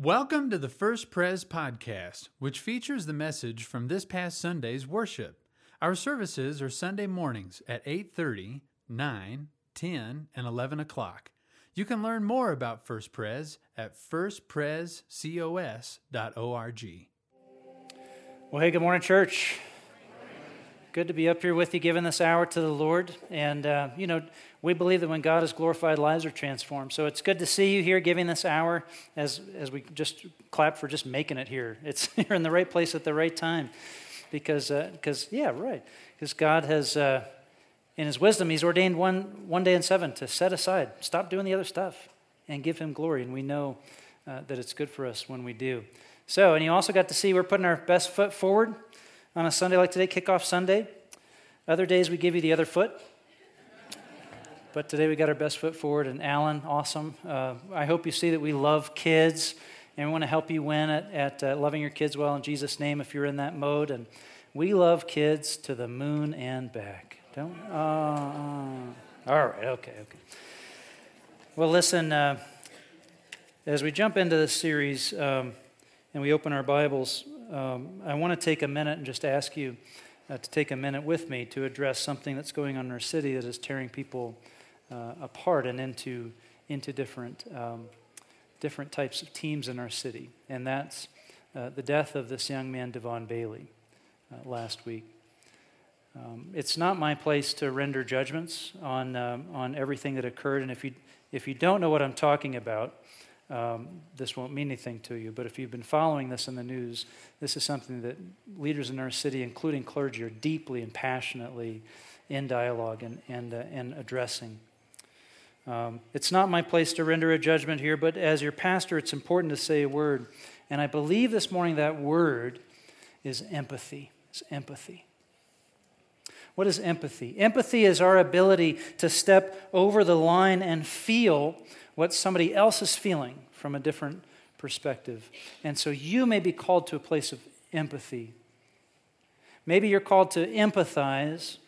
Welcome to the First Pres podcast, which features the message from this past Sunday's worship. Our services are Sunday mornings at 8:30, 9, 10, and 11 o'clock. You can learn more about First Pres at firstprescos.org. Well, hey, good morning, church. Good to be up here with you, giving this hour to the Lord. And, uh, you know, we believe that when God is glorified, lives are transformed. So it's good to see you here giving this hour as, as we just clap for just making it here. It's you're in the right place at the right time. Because, uh, because yeah, right. Because God has, uh, in His wisdom, He's ordained one, one day in seven to set aside, stop doing the other stuff, and give Him glory. And we know uh, that it's good for us when we do. So, and you also got to see we're putting our best foot forward on a Sunday like today, kickoff Sunday. Other days we give you the other foot. But today we got our best foot forward, and Alan, awesome. Uh, I hope you see that we love kids, and we want to help you win at, at uh, loving your kids well in Jesus' name if you're in that mode. And we love kids to the moon and back. Don't? Uh, all right, okay, okay. Well, listen, uh, as we jump into this series um, and we open our Bibles, um, I want to take a minute and just ask you uh, to take a minute with me to address something that's going on in our city that is tearing people uh, apart and into, into different, um, different types of teams in our city. And that's uh, the death of this young man, De'Von Bailey, uh, last week. Um, it's not my place to render judgments on, um, on everything that occurred. And if you, if you don't know what I'm talking about, um, this won't mean anything to you. But if you've been following this in the news, this is something that leaders in our city, including clergy, are deeply and passionately in dialogue and, and, uh, and addressing. Um, it's not my place to render a judgment here, but as your pastor, it's important to say a word. And I believe this morning that word is empathy. It's empathy. What is empathy? Empathy is our ability to step over the line and feel what somebody else is feeling from a different perspective. And so you may be called to a place of empathy. Maybe you're called to empathize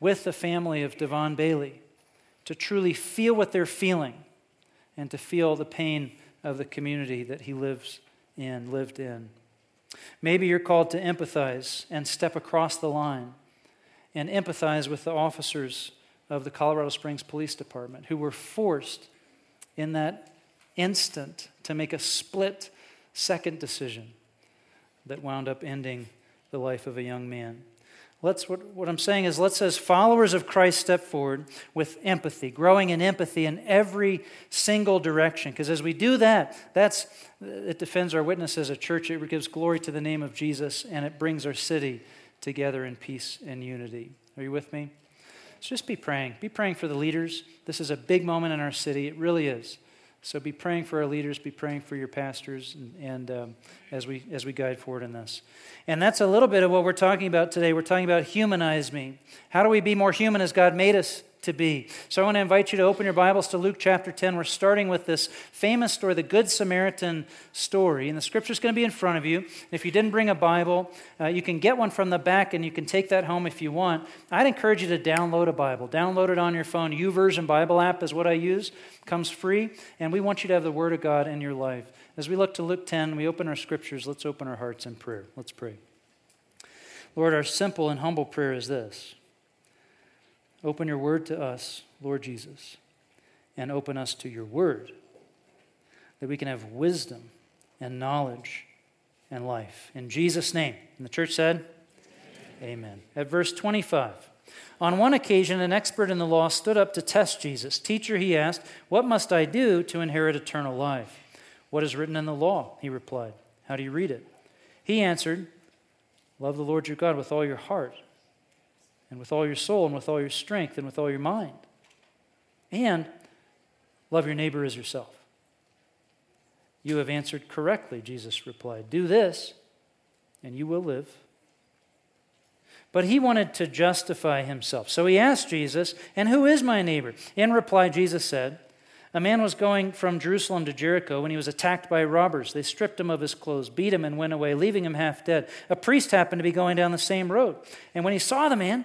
with the family of De'Von Bailey to truly feel what they're feeling and to feel the pain of the community that he lives in, lived in. Maybe you're called to empathize and step across the line and empathize with the officers of the Colorado Springs Police Department who were forced in that instant to make a split second decision that wound up ending the life of a young man. Let's, what, what I'm saying is, let's, as followers of Christ, step forward with empathy, growing in empathy in every single direction. Because as we do that, that's, it defends our witness as a church, it gives glory to the name of Jesus, and it brings our city together in peace and unity. Are you with me? So just be praying. Be praying for the leaders. This is a big moment in our city. It really is. So be praying for our leaders, be praying for your pastors, and, and um, as, we, as we guide forward in this. And that's a little bit of what we're talking about today. We're talking about humanize me. How do we be more human as God made us to be? So I want to invite you to open your Bibles to Luke chapter 10. We're starting with this famous story, the Good Samaritan story. And the scripture is going to be in front of you. If you didn't bring a Bible, uh, you can get one from the back and you can take that home if you want. I'd encourage you to download a Bible. Download it on your phone. YouVersion Bible app is what I use. Comes free. And we want you to have the Word of God in your life. As we look to Luke 10, we open our scriptures. Let's open our hearts in prayer. Let's pray. Lord, our simple and humble prayer is this Open your word to us, Lord Jesus, and open us to your word, that we can have wisdom and knowledge and life. In Jesus' name. And the church said, Amen. Amen. At verse 25. On one occasion, an expert in the law stood up to test Jesus. Teacher, he asked, What must I do to inherit eternal life? What is written in the law? He replied. How do you read it? He answered, Love the Lord your God with all your heart, and with all your soul, and with all your strength, and with all your mind. And love your neighbor as yourself. You have answered correctly, Jesus replied. Do this, and you will live. But he wanted to justify himself. So he asked Jesus, And who is my neighbor? In reply, Jesus said, a man was going from Jerusalem to Jericho when he was attacked by robbers. They stripped him of his clothes, beat him, and went away, leaving him half dead. A priest happened to be going down the same road. And when he saw the man,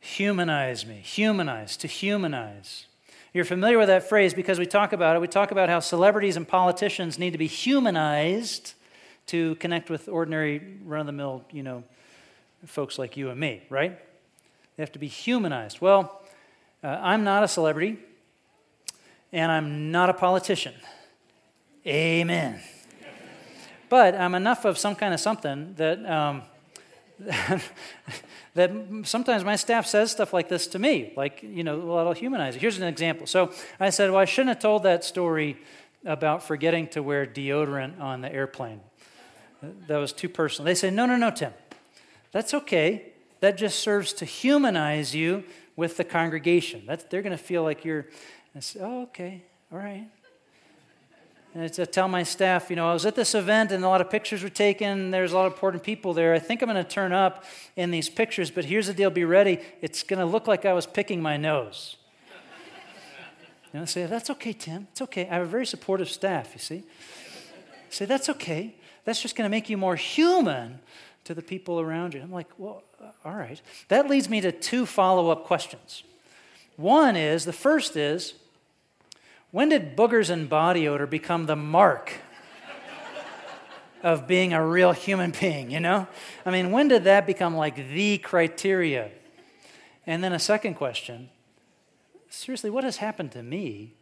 Humanize me. Humanize, to humanize. You're familiar with that phrase because we talk about it. We talk about how celebrities and politicians need to be humanized to connect with ordinary, run of the mill, you know, folks like you and me, right? They have to be humanized. Well, uh, I'm not a celebrity, and I'm not a politician. Amen. but I'm enough of some kind of something that. Um, that sometimes my staff says stuff like this to me, like, you know, well, it'll humanize it. Here's an example. So I said, well, I shouldn't have told that story about forgetting to wear deodorant on the airplane. That was too personal. They say, no, no, no, Tim. That's okay that just serves to humanize you with the congregation. That's, they're going to feel like you're, say, oh, okay, all right. And to tell my staff, you know, I was at this event and a lot of pictures were taken. There's a lot of important people there. I think I'm going to turn up in these pictures, but here's the deal be ready. It's going to look like I was picking my nose. You know, say, that's okay, Tim. It's okay. I have a very supportive staff, you see. Say, that's okay. That's just going to make you more human to the people around you. I'm like, well, uh, all right. That leads me to two follow up questions. One is the first is, when did boogers and body odor become the mark of being a real human being, you know? I mean, when did that become like the criteria? And then a second question seriously, what has happened to me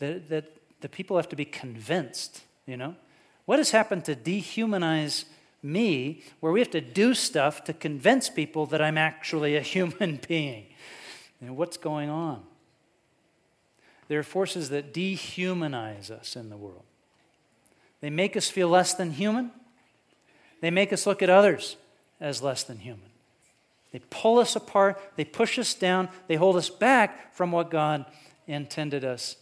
that, that the people have to be convinced, you know? What has happened to dehumanize me where we have to do stuff to convince people that I'm actually a human being. And what's going on? There are forces that dehumanize us in the world. They make us feel less than human. They make us look at others as less than human. They pull us apart, they push us down, they hold us back from what God intended us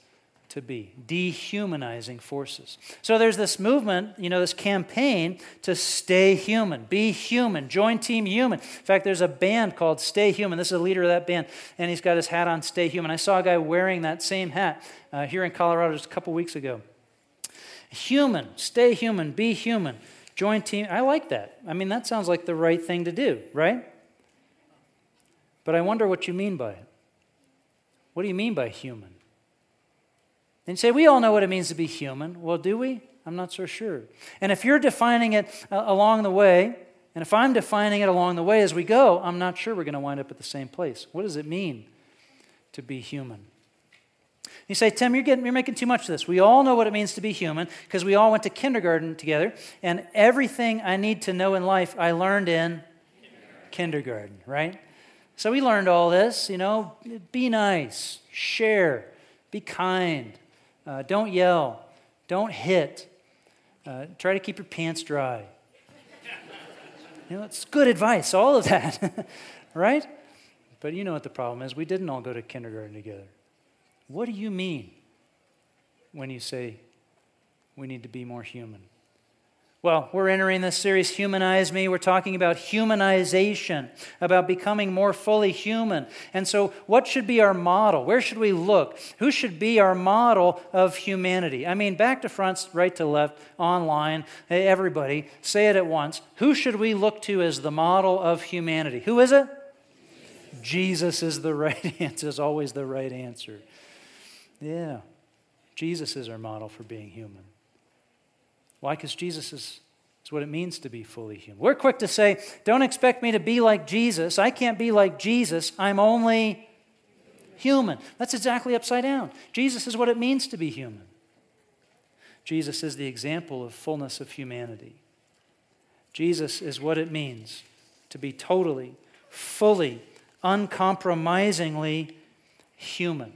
to be dehumanizing forces. So there's this movement, you know, this campaign to stay human, be human, join Team Human. In fact, there's a band called Stay Human. This is a leader of that band, and he's got his hat on Stay Human. I saw a guy wearing that same hat uh, here in Colorado just a couple weeks ago. Human, stay human, be human, join Team. I like that. I mean, that sounds like the right thing to do, right? But I wonder what you mean by it. What do you mean by human? And you say, we all know what it means to be human. Well, do we? I'm not so sure. And if you're defining it uh, along the way, and if I'm defining it along the way as we go, I'm not sure we're going to wind up at the same place. What does it mean to be human? You say, Tim, you're, getting, you're making too much of this. We all know what it means to be human because we all went to kindergarten together, and everything I need to know in life I learned in kindergarten, kindergarten right? So we learned all this, you know, be nice, share, be kind, uh, don't yell. Don't hit. Uh, try to keep your pants dry. You know, it's good advice, all of that, right? But you know what the problem is. We didn't all go to kindergarten together. What do you mean when you say we need to be more human? Well, we're entering this series, Humanize Me. We're talking about humanization, about becoming more fully human. And so, what should be our model? Where should we look? Who should be our model of humanity? I mean, back to front, right to left, online, everybody, say it at once. Who should we look to as the model of humanity? Who is it? Jesus is the right answer, is always the right answer. Yeah, Jesus is our model for being human. Why? Because Jesus is, is what it means to be fully human. We're quick to say, don't expect me to be like Jesus. I can't be like Jesus. I'm only human. That's exactly upside down. Jesus is what it means to be human. Jesus is the example of fullness of humanity. Jesus is what it means to be totally, fully, uncompromisingly human.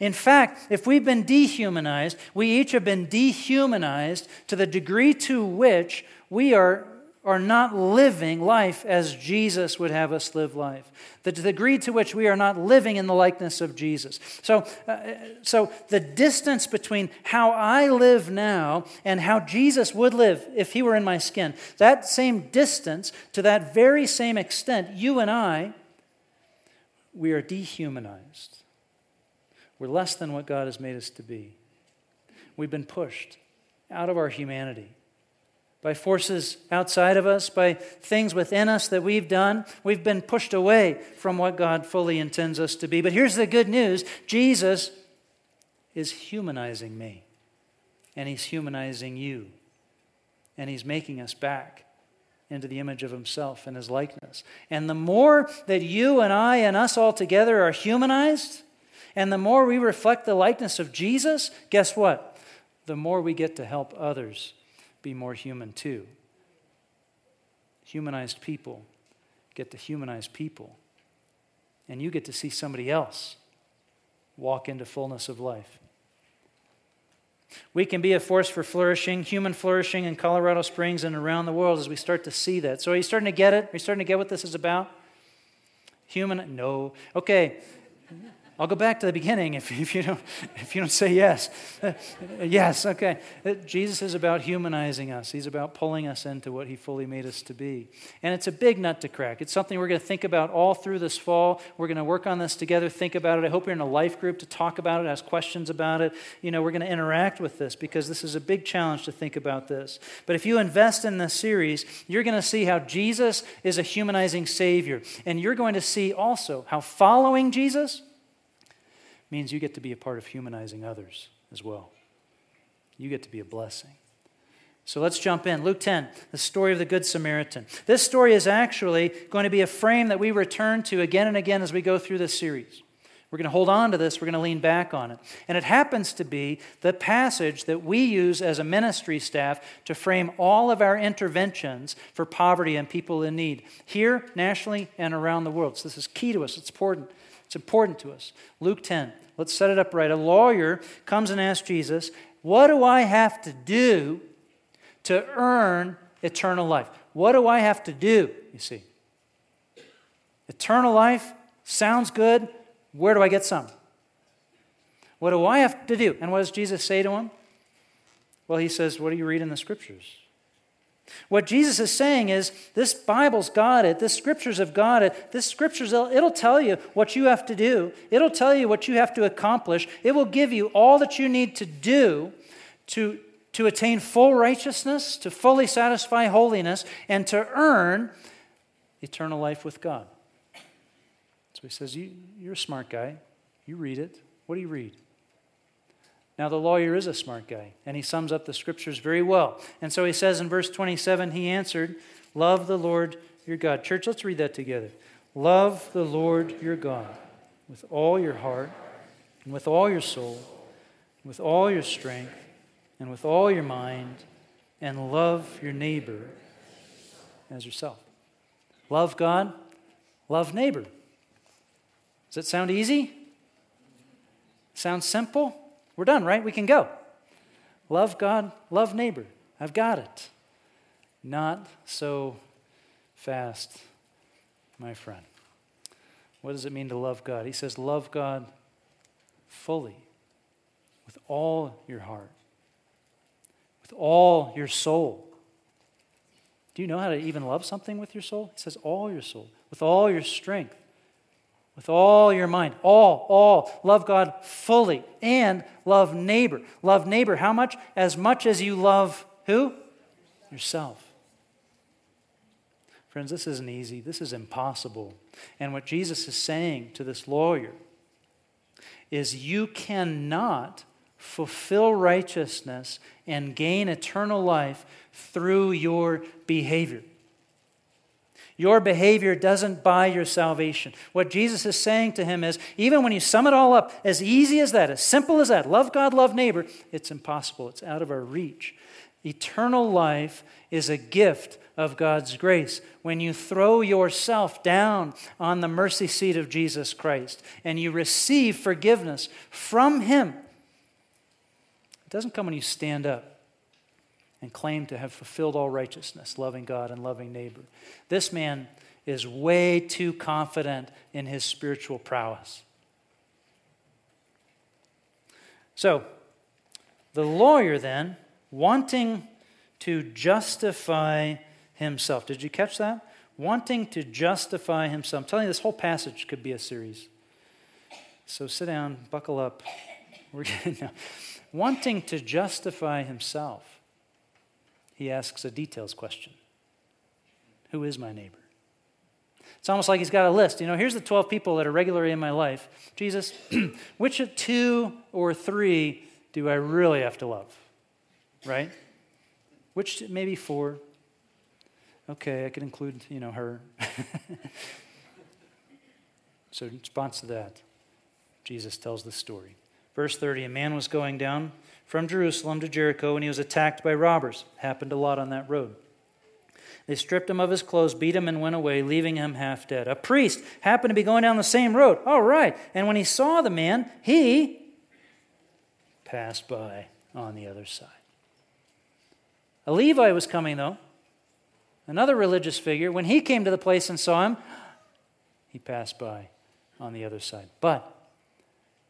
In fact, if we've been dehumanized, we each have been dehumanized to the degree to which we are are not living life as Jesus would have us live life. The degree to which we are not living in the likeness of Jesus. So, uh, so the distance between how I live now and how Jesus would live if he were in my skin, that same distance, to that very same extent, you and I, we are dehumanized. We're less than what God has made us to be. We've been pushed out of our humanity by forces outside of us, by things within us that we've done. We've been pushed away from what God fully intends us to be. But here's the good news Jesus is humanizing me, and He's humanizing you, and He's making us back into the image of Himself and His likeness. And the more that you and I and us all together are humanized, and the more we reflect the likeness of Jesus, guess what? The more we get to help others be more human too. Humanized people get to humanize people. And you get to see somebody else walk into fullness of life. We can be a force for flourishing, human flourishing in Colorado Springs and around the world as we start to see that. So, are you starting to get it? Are you starting to get what this is about? Human? No. Okay. I'll go back to the beginning if, if, you, don't, if you don't say yes. Uh, yes, okay. Uh, Jesus is about humanizing us, He's about pulling us into what He fully made us to be. And it's a big nut to crack. It's something we're going to think about all through this fall. We're going to work on this together, think about it. I hope you're in a life group to talk about it, ask questions about it. You know, we're going to interact with this because this is a big challenge to think about this. But if you invest in this series, you're going to see how Jesus is a humanizing Savior. And you're going to see also how following Jesus, means you get to be a part of humanizing others as well. You get to be a blessing. So let's jump in. Luke 10, the story of the Good Samaritan. This story is actually going to be a frame that we return to again and again as we go through this series. We're going to hold on to this, we're going to lean back on it. And it happens to be the passage that we use as a ministry staff to frame all of our interventions for poverty and people in need, here, nationally, and around the world. So this is key to us, it's important. It's important to us. Luke 10, Let's set it up right. A lawyer comes and asks Jesus, What do I have to do to earn eternal life? What do I have to do? You see. Eternal life sounds good. Where do I get some? What do I have to do? And what does Jesus say to him? Well, he says, What do you read in the scriptures? What Jesus is saying is, this Bible's got it. This scriptures have got it. This scriptures, it'll tell you what you have to do. It'll tell you what you have to accomplish. It will give you all that you need to do to, to attain full righteousness, to fully satisfy holiness, and to earn eternal life with God. So he says, you, You're a smart guy. You read it. What do you read? Now, the lawyer is a smart guy, and he sums up the scriptures very well. And so he says in verse 27, he answered, Love the Lord your God. Church, let's read that together. Love the Lord your God with all your heart, and with all your soul, with all your strength, and with all your mind, and love your neighbor as yourself. Love God, love neighbor. Does that sound easy? Sounds simple? We're done, right? We can go. Love God, love neighbor. I've got it. Not so fast, my friend. What does it mean to love God? He says, Love God fully, with all your heart, with all your soul. Do you know how to even love something with your soul? He says, All your soul, with all your strength, with all your mind. All, all. Love God fully and love neighbor. Love neighbor how much? As much as you love who? Yourself. Friends, this isn't easy. This is impossible. And what Jesus is saying to this lawyer is you cannot fulfill righteousness and gain eternal life through your behavior. Your behavior doesn't buy your salvation. What Jesus is saying to him is even when you sum it all up, as easy as that, as simple as that, love God, love neighbor, it's impossible. It's out of our reach. Eternal life is a gift of God's grace. When you throw yourself down on the mercy seat of Jesus Christ and you receive forgiveness from Him, it doesn't come when you stand up and claim to have fulfilled all righteousness, loving God and loving neighbor. This man is way too confident in his spiritual prowess. So, the lawyer then, wanting to justify himself. Did you catch that? Wanting to justify himself. I'm telling you, this whole passage could be a series. So sit down, buckle up. We're getting. Wanting to justify himself, he asks a details question Who is my neighbor? It's almost like he's got a list. You know, here's the 12 people that are regularly in my life. Jesus, which of two or three do I really have to love? Right? Which, maybe four, okay, I could include, you know, her. so, in response to that, Jesus tells the story. Verse 30 A man was going down from Jerusalem to Jericho, and he was attacked by robbers. Happened a lot on that road. They stripped him of his clothes, beat him, and went away, leaving him half dead. A priest happened to be going down the same road. All right. And when he saw the man, he passed by on the other side. A Levi was coming, though, another religious figure, when he came to the place and saw him, he passed by on the other side. But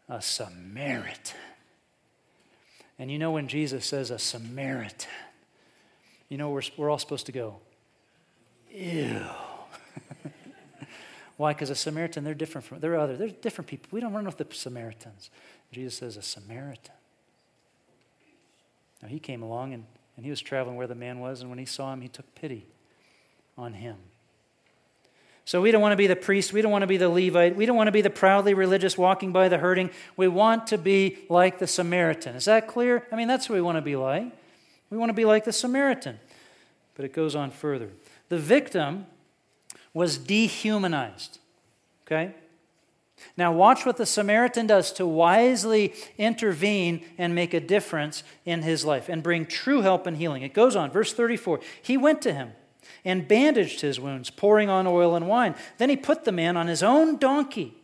a Samaritan. And you know when Jesus says a Samaritan, you know we're, we're all supposed to go, ew. Why? Because a Samaritan, they're different from, they're other, they're different people. We don't run with the Samaritans. Jesus says a Samaritan. Now he came along and and he was traveling where the man was, and when he saw him, he took pity on him. So we don't want to be the priest. We don't want to be the Levite. We don't want to be the proudly religious walking by the hurting. We want to be like the Samaritan. Is that clear? I mean, that's what we want to be like. We want to be like the Samaritan. But it goes on further. The victim was dehumanized. Okay? Now, watch what the Samaritan does to wisely intervene and make a difference in his life and bring true help and healing. It goes on, verse 34. He went to him and bandaged his wounds, pouring on oil and wine. Then he put the man on his own donkey.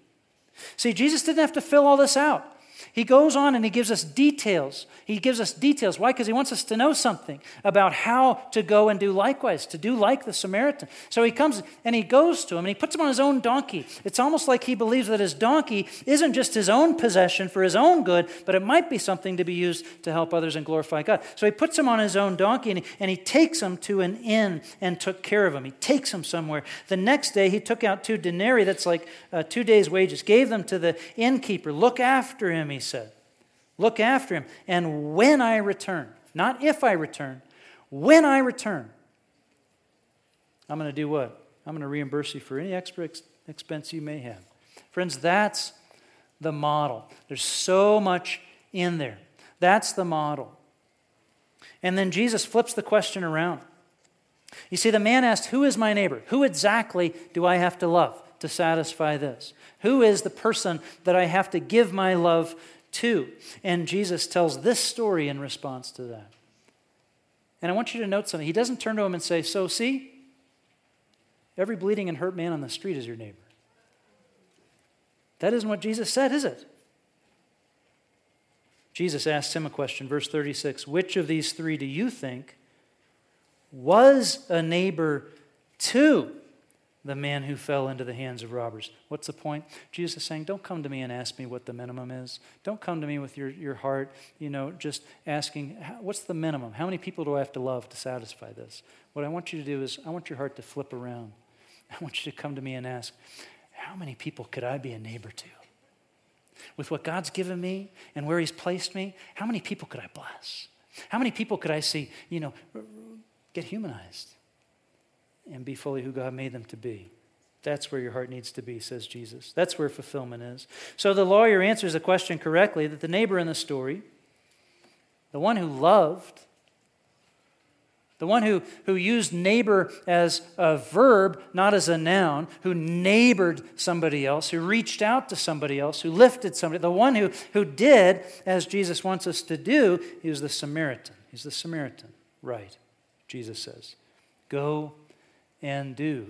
See, Jesus didn't have to fill all this out. He goes on and he gives us details. He gives us details. Why? Because he wants us to know something about how to go and do likewise, to do like the Samaritan. So he comes and he goes to him and he puts him on his own donkey. It's almost like he believes that his donkey isn't just his own possession for his own good, but it might be something to be used to help others and glorify God. So he puts him on his own donkey and he, and he takes him to an inn and took care of him. He takes him somewhere. The next day he took out two denarii, that's like uh, two days' wages, gave them to the innkeeper. Look after him, he said. Look after him. And when I return, not if I return, when I return, I'm going to do what? I'm going to reimburse you for any extra ex- expense you may have. Friends, that's the model. There's so much in there. That's the model. And then Jesus flips the question around. You see, the man asked, Who is my neighbor? Who exactly do I have to love to satisfy this? Who is the person that I have to give my love to? And Jesus tells this story in response to that. And I want you to note something. He doesn't turn to him and say, So, see, every bleeding and hurt man on the street is your neighbor. That isn't what Jesus said, is it? Jesus asks him a question, verse 36 Which of these three do you think was a neighbor to the man who fell into the hands of robbers. What's the point? Jesus is saying, Don't come to me and ask me what the minimum is. Don't come to me with your, your heart, you know, just asking, What's the minimum? How many people do I have to love to satisfy this? What I want you to do is, I want your heart to flip around. I want you to come to me and ask, How many people could I be a neighbor to? With what God's given me and where He's placed me, how many people could I bless? How many people could I see, you know, get humanized? And be fully who God made them to be. That's where your heart needs to be, says Jesus. That's where fulfillment is. So the lawyer answers the question correctly that the neighbor in the story, the one who loved, The one who, who used neighbor as a verb, not as a noun, who neighbored somebody else, who reached out to somebody else, who lifted somebody. The one who, who did as Jesus wants us to do, was the Samaritan. He's the Samaritan. Right, Jesus says. Go and do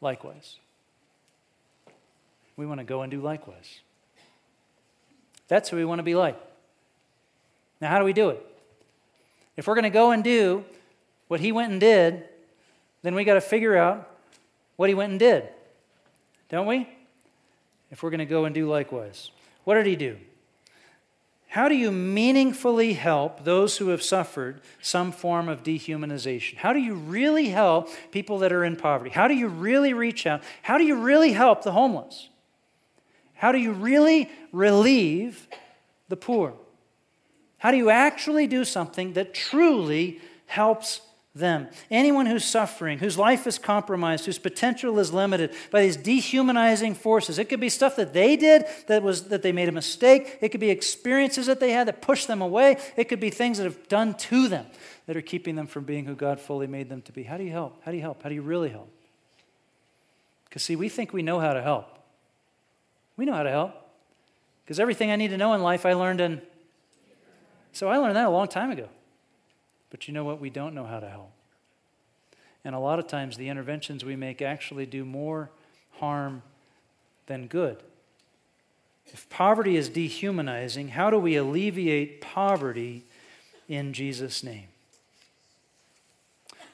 likewise. We want to go and do likewise. That's who we want to be like. Now, how do we do it? If we're going to go and do what he went and did, then we got to figure out what he went and did. Don't we? If we're going to go and do likewise. What did he do? How do you meaningfully help those who have suffered some form of dehumanization? How do you really help people that are in poverty? How do you really reach out? How do you really help the homeless? How do you really relieve the poor? How do you actually do something that truly helps them. Anyone who's suffering, whose life is compromised, whose potential is limited by these dehumanizing forces. It could be stuff that they did that was that they made a mistake. It could be experiences that they had that pushed them away. It could be things that have done to them that are keeping them from being who God fully made them to be. How do you help? How do you help? How do you really help? Because see, we think we know how to help. We know how to help. Because everything I need to know in life I learned in so I learned that a long time ago. But you know what? We don't know how to help. And a lot of times, the interventions we make actually do more harm than good. If poverty is dehumanizing, how do we alleviate poverty in Jesus' name?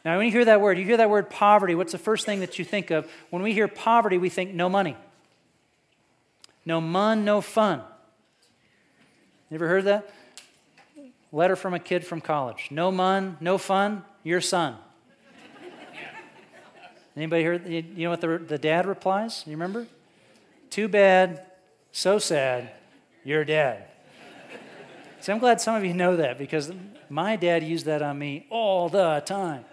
Now, when you hear that word, you hear that word poverty, what's the first thing that you think of? When we hear poverty, we think no money. No mun, no fun. You ever heard that? Letter from a kid from college. No mun, no fun, your son. Anybody heard? You know what the, the dad replies? You remember? Too bad, so sad, you're dead. See, I'm glad some of you know that because my dad used that on me all the time.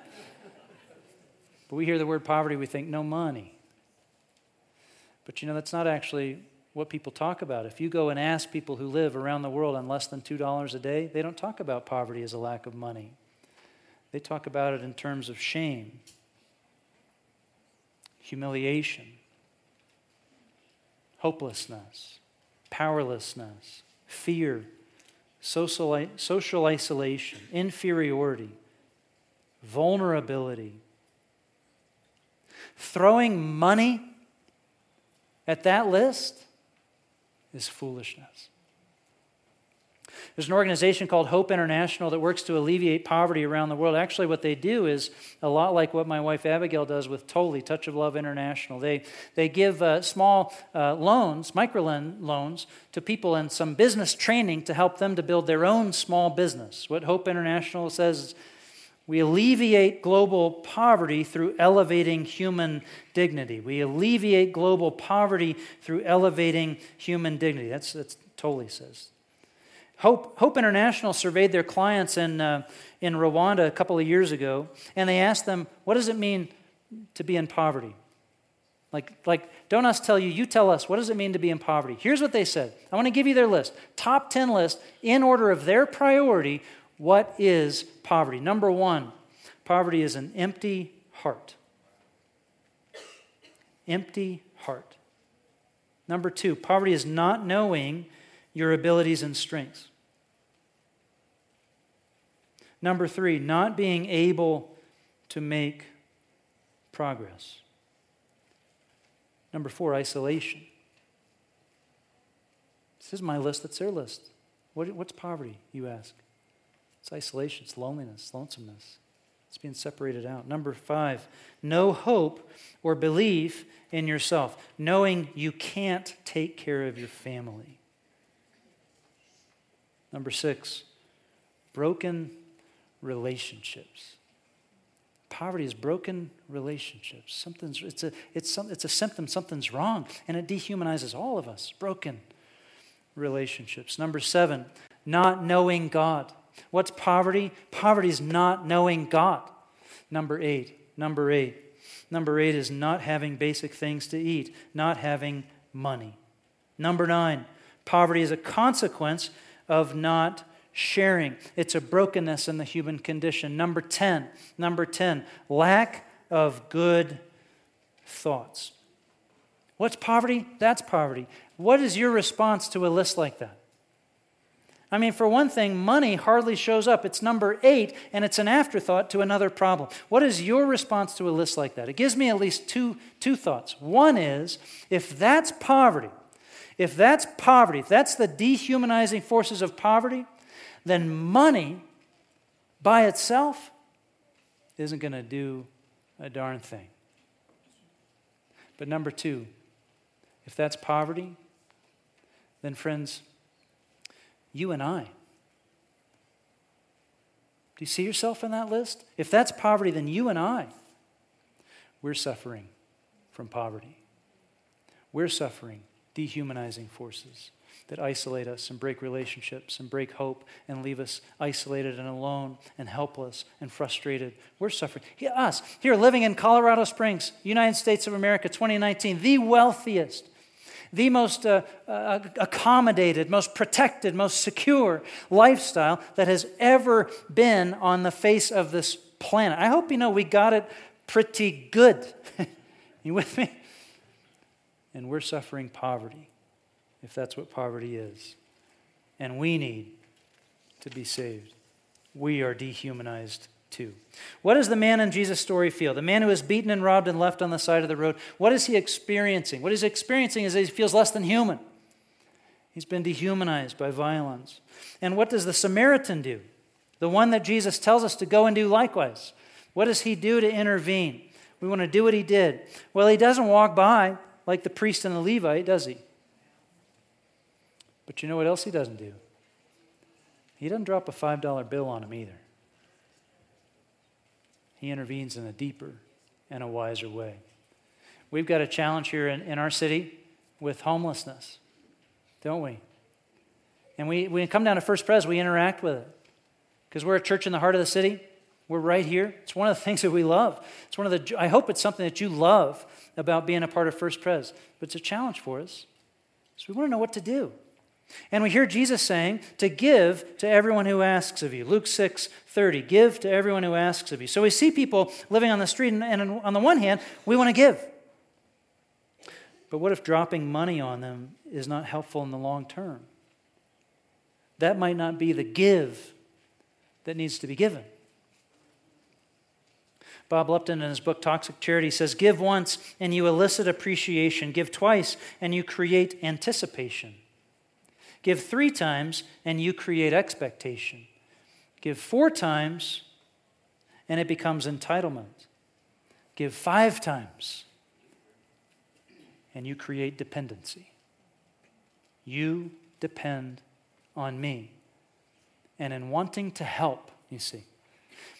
But we hear the word poverty, we think no money. But you know, that's not actually what people talk about. If you go and ask people who live around the world on less than $2 a day, they don't talk about poverty as a lack of money. They talk about it in terms of shame, humiliation, hopelessness, powerlessness, fear, social, social isolation, inferiority, vulnerability. Throwing money at that list is foolishness. There's an organization called Hope International that works to alleviate poverty around the world. Actually, what they do is a lot like what my wife Abigail does with Totally Touch of Love International. They, they give uh, small uh, loans, micro loans, to people and some business training to help them to build their own small business. What Hope International says we alleviate global poverty through elevating human dignity. We alleviate global poverty through elevating human dignity. That's, that's totally says. Hope, Hope International surveyed their clients in, uh, in Rwanda a couple of years ago, and they asked them, What does it mean to be in poverty? Like, like, don't us tell you, you tell us, what does it mean to be in poverty? Here's what they said. I want to give you their list. Top 10 list in order of their priority what is poverty? Number one, poverty is an empty heart. Empty heart. Number two, poverty is not knowing your abilities and strengths. Number three, not being able to make progress. Number four, isolation. This is my list, that's their list. What, what's poverty, you ask? It's isolation, it's loneliness, lonesomeness. It's being separated out. Number five, no hope or belief in yourself, knowing you can't take care of your family. Number six, broken relationships. Poverty is broken relationships. Something's, it's, a, it's, some, it's a symptom, something's wrong, and it dehumanizes all of us. Broken relationships. Number seven, not knowing God. What's poverty? Poverty is not knowing God. Number eight. Number eight. Number eight is not having basic things to eat, not having money. Number nine. Poverty is a consequence of not sharing. It's a brokenness in the human condition. Number 10, number 10, lack of good thoughts. What's poverty? That's poverty. What is your response to a list like that? I mean, for one thing, money hardly shows up. It's number eight, and it's an afterthought to another problem. What is your response to a list like that? It gives me at least two, two thoughts. One is if that's poverty, if that's poverty, if that's the dehumanizing forces of poverty, then money by itself isn't going to do a darn thing. But number two, if that's poverty, then friends, you and I. Do you see yourself in that list? If that's poverty, then you and I, we're suffering from poverty. We're suffering dehumanizing forces that isolate us and break relationships and break hope and leave us isolated and alone and helpless and frustrated. We're suffering. Us, here living in Colorado Springs, United States of America, 2019, the wealthiest, the most uh, uh, accommodated, most protected, most secure lifestyle that has ever been on the face of this planet. I hope you know we got it pretty good. you with me? And we're suffering poverty, if that's what poverty is. And we need to be saved. We are dehumanized 2. What does the man in Jesus' story feel? The man who is beaten and robbed and left on the side of the road, what is he experiencing? What he's experiencing is that he feels less than human. He's been dehumanized by violence. And what does the Samaritan do? The one that Jesus tells us to go and do likewise. What does he do to intervene? We want to do what he did. Well, he doesn't walk by like the priest and the Levite, does he? But you know what else he doesn't do? He doesn't drop a $5 bill on him either. He intervenes in a deeper and a wiser way. We've got a challenge here in, in our city with homelessness, don't we? And we, we come down to First Pres, we interact with it. Because we're a church in the heart of the city. We're right here. It's one of the things that we love. It's one of the, I hope it's something that you love about being a part of First Pres. But it's a challenge for us. So we want to know what to do. And we hear Jesus saying to give to everyone who asks of you. Luke 6 30, give to everyone who asks of you. So we see people living on the street, and, and on the one hand, we want to give. But what if dropping money on them is not helpful in the long term? That might not be the give that needs to be given. Bob Lupton, in his book Toxic Charity, says Give once and you elicit appreciation, give twice and you create anticipation. Give three times, and you create expectation. Give four times, and it becomes entitlement. Give five times, and you create dependency. You depend on me. And in wanting to help, you see,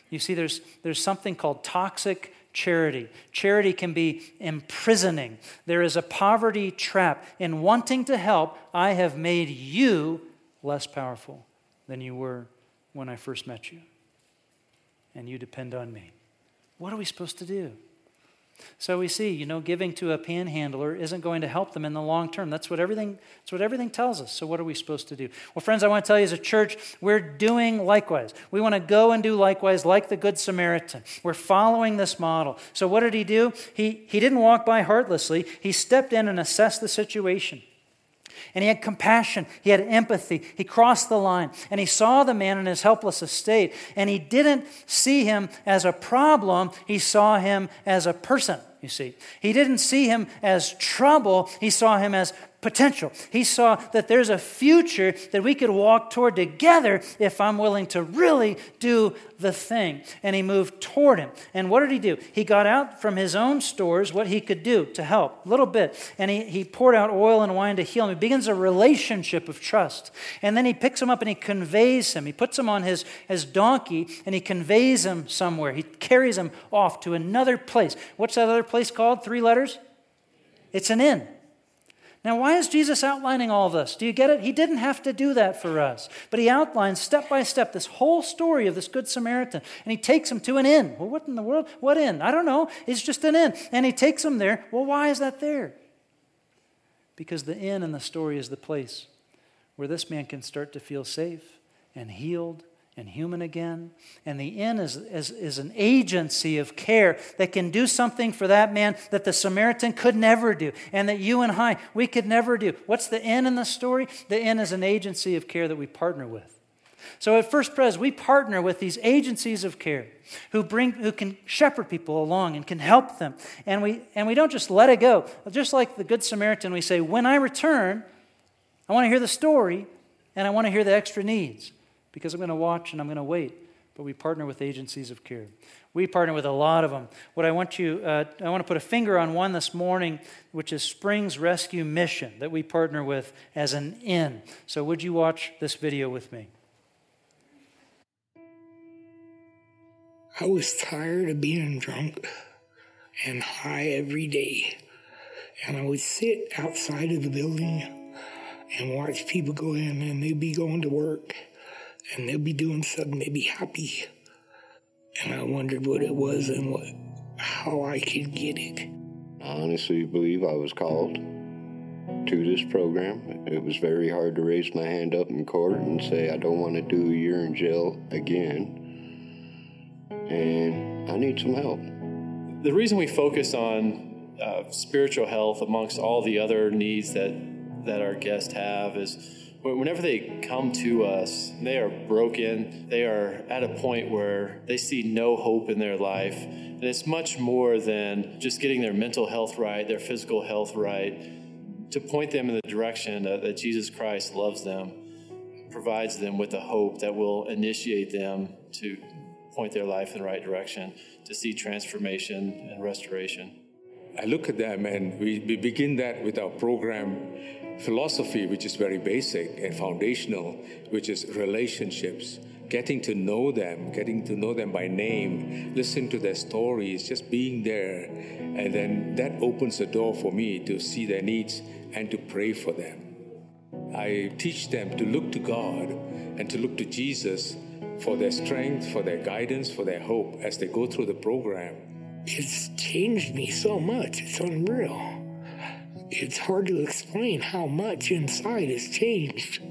you see, there's, there's something called toxic charity. Charity can be imprisoning. There is a poverty trap. In wanting to help, I have made you less powerful than you were when I first met you. And you depend on me. What are we supposed to do? So we see, you know, giving to a panhandler isn't going to help them in the long term. That's what everything, that's what everything tells us. So what are we supposed to do? Well, friends, I want to tell you as a church, we're doing likewise. We want to go and do likewise like the Good Samaritan. We're following this model. So what did he do? He, he didn't walk by heartlessly. He stepped in and assessed the situation. And he had compassion. He had empathy. He crossed the line. And he saw the man in his helpless estate. And he didn't see him as a problem, he saw him as a person, you see. He didn't see him as trouble, he saw him as potential. He saw that there's a future that we could walk toward together if I'm willing to really do the thing. And he moved toward him. And what did he do? He got out from his own stores what he could do to help, a little bit. And he, he poured out oil and wine to heal him. He begins a relationship of trust. And then he picks him up and he conveys him. He puts him on his, his donkey and he conveys him somewhere. He carries him off to another place. What's that other place called? Three letters? It's an inn. Now, why is Jesus outlining all this? Do you get it? He didn't have to do that for us. But he outlines step by step this whole story of this Good Samaritan. And he takes him to an inn. Well, what in the world? What inn? I don't know. It's just an inn. And he takes him there. Well, why is that there? Because the inn in the story is the place where this man can start to feel safe and healed and human again. And the inn is, is, is an agency of care that can do something for that man that the Samaritan could never do, and that you and I, we could never do. What's the inn in the story? The inn is an agency of care that we partner with. So at First Pres, we partner with these agencies of care who bring who can shepherd people along and can help them. And we and we don't just let it go. Just like the Good Samaritan, we say, when I return, I want to hear the story and I want to hear the extra needs because I'm going to watch and I'm going to wait. But we partner with agencies of care. We partner with a lot of them. What I want you, uh, I want to put a finger on one this morning, which is Springs Rescue Mission that we partner with as an inn. So would you watch this video with me? I was tired of being drunk and high every day. And I would sit outside of the building and watch people go in and they'd be going to work and they'd be doing something, they'd be happy. And I wondered what it was and what how I could get it. I honestly believe I was called to this program. It was very hard to raise my hand up in court and say I don't want to do a year in jail again and I need some help. The reason we focus on uh, spiritual health amongst all the other needs that that our guests have is whenever they come to us, they are broken. They are at a point where they see no hope in their life. And it's much more than just getting their mental health right, their physical health right, to point them in the direction that, that Jesus Christ loves them, provides them with a hope that will initiate them to point their life in the right direction to see transformation and restoration. I look at them and we, we begin that with our program philosophy, which is very basic and foundational, which is relationships. Getting to know them, getting to know them by name, listen to their stories, just being there. And then that opens the door for me to see their needs and to pray for them. I teach them to look to God and to look to Jesus for their strength, for their guidance, for their hope as they go through the program. It's changed me so much, it's unreal. It's hard to explain how much inside has changed.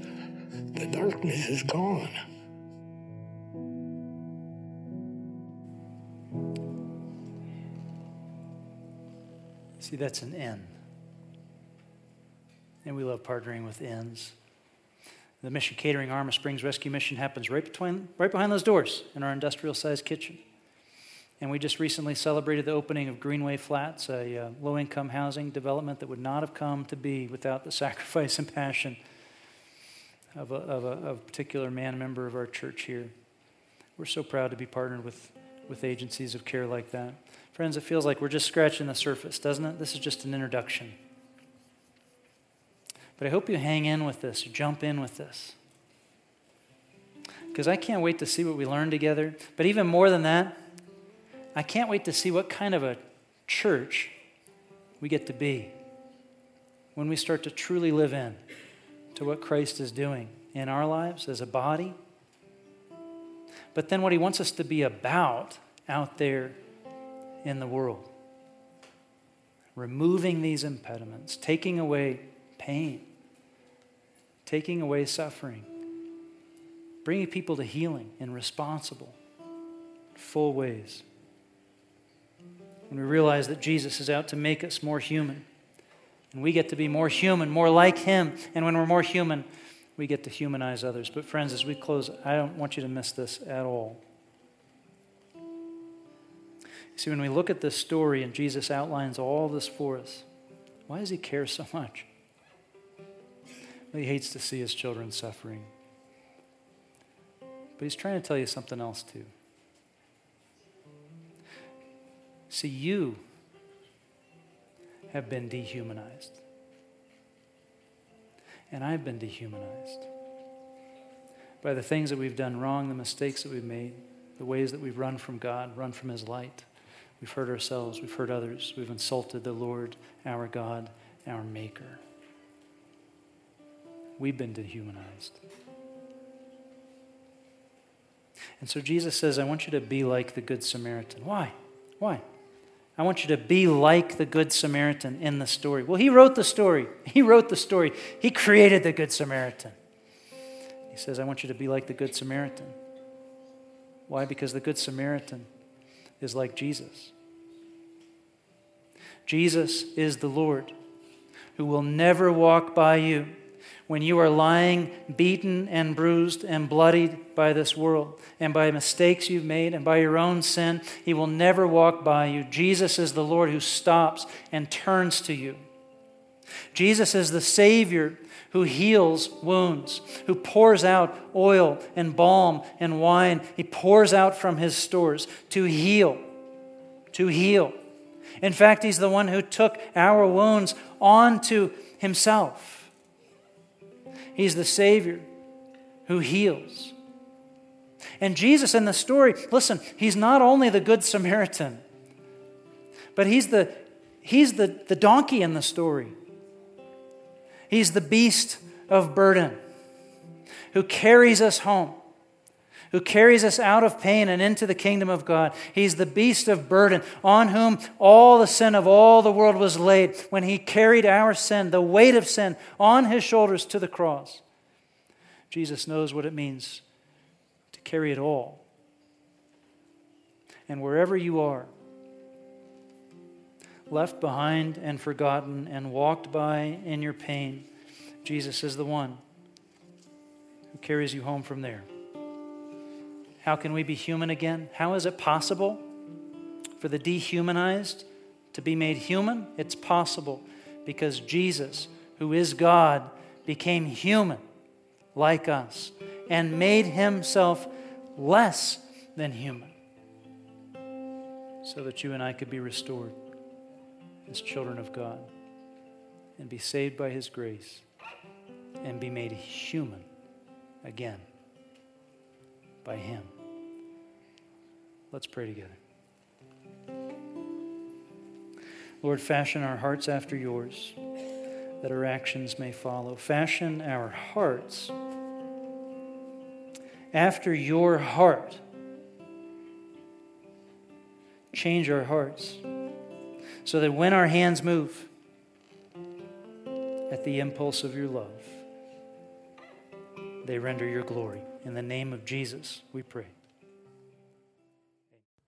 The darkness is gone. See, that's an inn. And we love partnering with inns. The mission catering arm of Springs Rescue Mission happens right, between, right behind those doors in our industrial sized kitchen. And we just recently celebrated the opening of Greenway Flats, a uh, low income housing development that would not have come to be without the sacrifice and passion of a, of a, of a particular man member of our church here. We're so proud to be partnered with, with agencies of care like that. Friends, it feels like we're just scratching the surface, doesn't it? This is just an introduction. But I hope you hang in with this, jump in with this. Because I can't wait to see what we learn together. But even more than that, I can't wait to see what kind of a church we get to be when we start to truly live in to what Christ is doing in our lives as a body. But then what he wants us to be about out there in the world. Removing these impediments, taking away pain, taking away suffering, bringing people to healing in responsible, full ways. When we realize that Jesus is out to make us more human, and we get to be more human, more like Him, and when we're more human, we get to humanize others. But, friends, as we close, I don't want you to miss this at all. See, when we look at this story and Jesus outlines all this for us, why does He care so much? He hates to see his children suffering. But he's trying to tell you something else, too. See, you have been dehumanized. And I've been dehumanized by the things that we've done wrong, the mistakes that we've made, the ways that we've run from God, run from His light. We've hurt ourselves, we've hurt others, we've insulted the Lord, our God, our Maker. We've been dehumanized. And so Jesus says, I want you to be like the Good Samaritan. Why? Why? I want you to be like the Good Samaritan in the story. Well, he wrote the story. He wrote the story. He created the Good Samaritan. He says, I want you to be like the Good Samaritan. Why? Because the Good Samaritan is like Jesus. Jesus is the Lord who will never walk by you when you are lying beaten and bruised and bloodied by this world and by mistakes you've made and by your own sin. He will never walk by you. Jesus is the Lord who stops and turns to you. Jesus is the Savior who heals wounds, who pours out oil and balm and wine. He pours out from his stores to heal, to heal. In fact, he's the one who took our wounds onto himself. He's the Savior who heals. And Jesus in the story, listen, he's not only the Good Samaritan, but he's the, he's the, the donkey in the story. He's the beast of burden who carries us home, who carries us out of pain and into the kingdom of God. He's the beast of burden on whom all the sin of all the world was laid when he carried our sin, the weight of sin, on his shoulders to the cross. Jesus knows what it means to carry it all. And wherever you are, left behind and forgotten and walked by in your pain, Jesus is the one who carries you home from there. How can we be human again? How is it possible for the dehumanized to be made human? It's possible because Jesus, who is God, became human like us and made himself less than human so that you and I could be restored as children of God and be saved by His grace and be made human again by Him. Let's pray together. Lord, fashion our hearts after yours, that our actions may follow. Fashion our hearts after your heart. Change our hearts so that when our hands move at the impulse of your love, they render your glory. In the name of Jesus, we pray.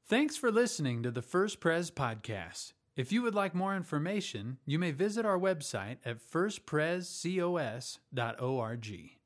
Thanks for listening to the First Pres podcast. If you would like more information, you may visit our website at firstprescos.org.